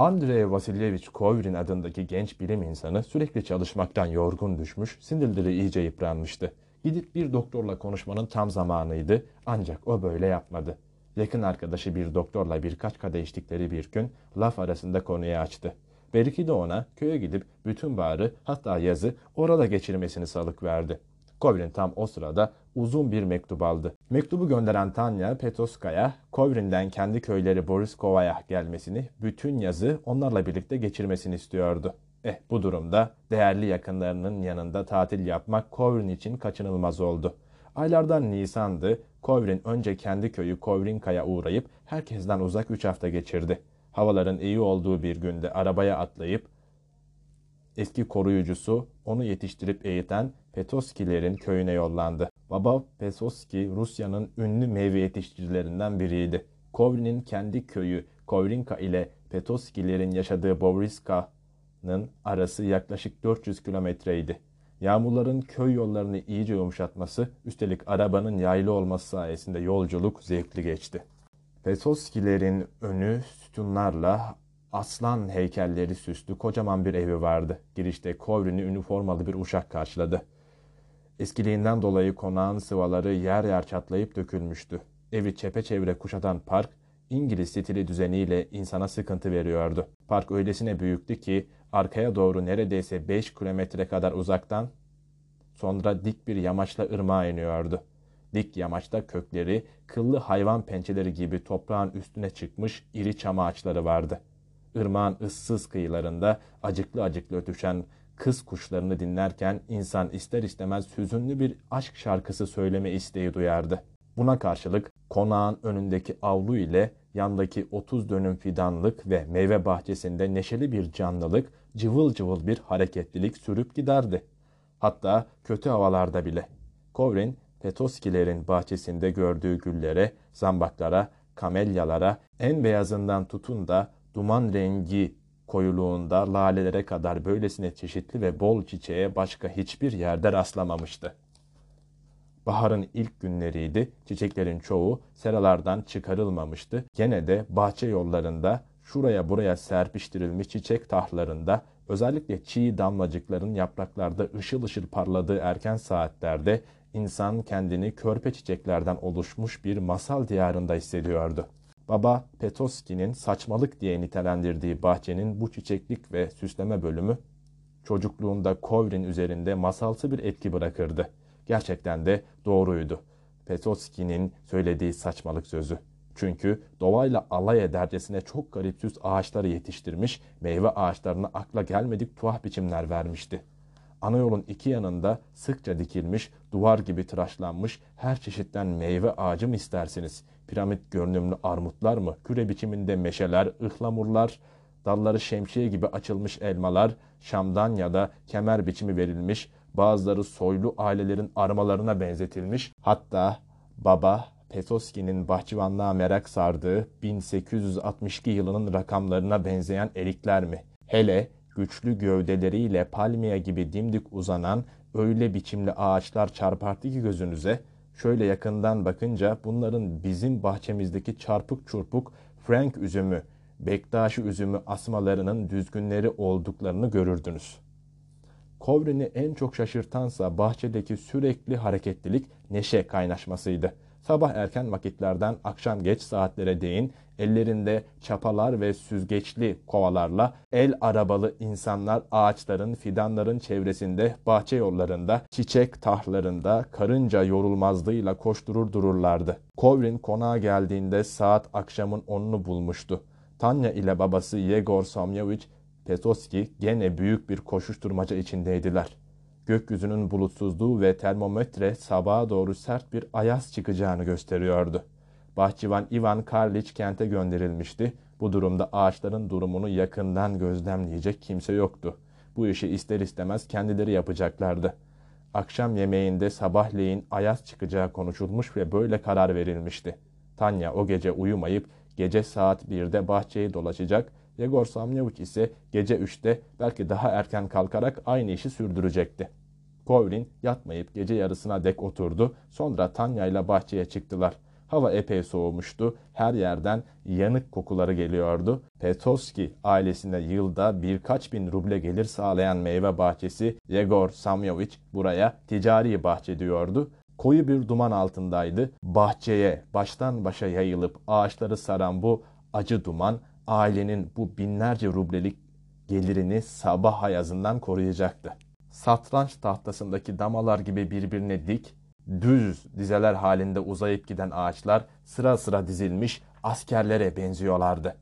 Andrei Vasilyevich Kovrin adındaki genç bilim insanı sürekli çalışmaktan yorgun düşmüş, sinirleri iyice yıpranmıştı. Gidip bir doktorla konuşmanın tam zamanıydı ancak o böyle yapmadı. Yakın arkadaşı bir doktorla birkaç kadeh içtikleri bir gün laf arasında konuyu açtı. Belki de ona köye gidip bütün baharı hatta yazı orada geçirmesini salık verdi. Kovrin tam o sırada uzun bir mektup aldı. Mektubu gönderen Tanya Petoskaya, Kovrin'den kendi köyleri Boriskova'ya gelmesini, bütün yazı onlarla birlikte geçirmesini istiyordu. Eh bu durumda değerli yakınlarının yanında tatil yapmak Kovrin için kaçınılmaz oldu. Aylardan Nisan'dı, Kovrin önce kendi köyü Kovrinka'ya uğrayıp herkesten uzak üç hafta geçirdi. Havaların iyi olduğu bir günde arabaya atlayıp eski koruyucusu onu yetiştirip eğiten Petoskilerin köyüne yollandı. Baba Pesoski Rusya'nın ünlü meyve yetiştiricilerinden biriydi. Kovrin'in kendi köyü Kovrinka ile Petoskilerin yaşadığı Bovriska'nın arası yaklaşık 400 kilometreydi. Yağmurların köy yollarını iyice yumuşatması, üstelik arabanın yaylı olması sayesinde yolculuk zevkli geçti. Petoskilerin önü sütunlarla aslan heykelleri süslü kocaman bir evi vardı. Girişte Kovrin'i üniformalı bir uşak karşıladı. Eskiliğinden dolayı konağın sıvaları yer yer çatlayıp dökülmüştü. Evi çepeçevre kuşatan park, İngiliz stili düzeniyle insana sıkıntı veriyordu. Park öylesine büyüktü ki arkaya doğru neredeyse 5 kilometre kadar uzaktan sonra dik bir yamaçla ırmağa iniyordu. Dik yamaçta kökleri kıllı hayvan pençeleri gibi toprağın üstüne çıkmış iri çam ağaçları vardı. Irmağın ıssız kıyılarında acıklı acıklı ötüşen kız kuşlarını dinlerken insan ister istemez hüzünlü bir aşk şarkısı söyleme isteği duyardı. Buna karşılık konağın önündeki avlu ile yandaki 30 dönüm fidanlık ve meyve bahçesinde neşeli bir canlılık, cıvıl cıvıl bir hareketlilik sürüp giderdi. Hatta kötü havalarda bile. Kovrin, Petoskilerin bahçesinde gördüğü güllere, zambaklara, kamelyalara, en beyazından tutun da duman rengi koyuluğunda lalelere kadar böylesine çeşitli ve bol çiçeğe başka hiçbir yerde rastlamamıştı. Baharın ilk günleriydi, çiçeklerin çoğu seralardan çıkarılmamıştı. Gene de bahçe yollarında, şuraya buraya serpiştirilmiş çiçek tahlarında, özellikle çiğ damlacıkların yapraklarda ışıl ışıl parladığı erken saatlerde insan kendini körpe çiçeklerden oluşmuş bir masal diyarında hissediyordu. Baba Petoski'nin saçmalık diye nitelendirdiği bahçenin bu çiçeklik ve süsleme bölümü çocukluğunda Kovrin üzerinde masalsı bir etki bırakırdı. Gerçekten de doğruydu. Petoski'nin söylediği saçmalık sözü. Çünkü doğayla alay edercesine çok garipsüz ağaçları yetiştirmiş, meyve ağaçlarına akla gelmedik tuhaf biçimler vermişti. Ana yolun iki yanında sıkça dikilmiş, duvar gibi tıraşlanmış her çeşitten meyve ağacı mı istersiniz? Piramit görünümlü armutlar mı? Küre biçiminde meşeler, ıhlamurlar, dalları şemsiye gibi açılmış elmalar, şamdan ya da kemer biçimi verilmiş, bazıları soylu ailelerin armalarına benzetilmiş. Hatta baba Petoski'nin bahçıvanlığa merak sardığı 1862 yılının rakamlarına benzeyen erikler mi? Hele güçlü gövdeleriyle palmiye gibi dimdik uzanan öyle biçimli ağaçlar çarpartı ki gözünüze, şöyle yakından bakınca bunların bizim bahçemizdeki çarpık çurpuk Frank üzümü, Bektaşi üzümü asmalarının düzgünleri olduklarını görürdünüz. Kovrin'i en çok şaşırtansa bahçedeki sürekli hareketlilik neşe kaynaşmasıydı. Sabah erken vakitlerden akşam geç saatlere değin ellerinde çapalar ve süzgeçli kovalarla el arabalı insanlar ağaçların, fidanların çevresinde, bahçe yollarında, çiçek tahlarında karınca yorulmazlığıyla koşturur dururlardı. Kovrin konağa geldiğinde saat akşamın onunu bulmuştu. Tanya ile babası Yegor Somyevich Petoski gene büyük bir koşuşturmaca içindeydiler. Gökyüzünün bulutsuzluğu ve termometre sabaha doğru sert bir ayaz çıkacağını gösteriyordu. Bahçıvan Ivan Karliç kente gönderilmişti. Bu durumda ağaçların durumunu yakından gözlemleyecek kimse yoktu. Bu işi ister istemez kendileri yapacaklardı. Akşam yemeğinde sabahleyin ayaz çıkacağı konuşulmuş ve böyle karar verilmişti. Tanya o gece uyumayıp gece saat 1'de bahçeyi dolaşacak, Yegor Samyavich ise gece 3'te belki daha erken kalkarak aynı işi sürdürecekti. Kovrin yatmayıp gece yarısına dek oturdu. Sonra Tanya ile bahçeye çıktılar. Hava epey soğumuştu. Her yerden yanık kokuları geliyordu. Petrovski ailesine yılda birkaç bin ruble gelir sağlayan meyve bahçesi Yegor Samyovich buraya ticari bahçe diyordu. Koyu bir duman altındaydı. Bahçeye baştan başa yayılıp ağaçları saran bu acı duman ailenin bu binlerce rublelik gelirini sabah ayazından koruyacaktı. Satranç tahtasındaki damalar gibi birbirine dik, düz dizeler halinde uzayıp giden ağaçlar sıra sıra dizilmiş askerlere benziyorlardı.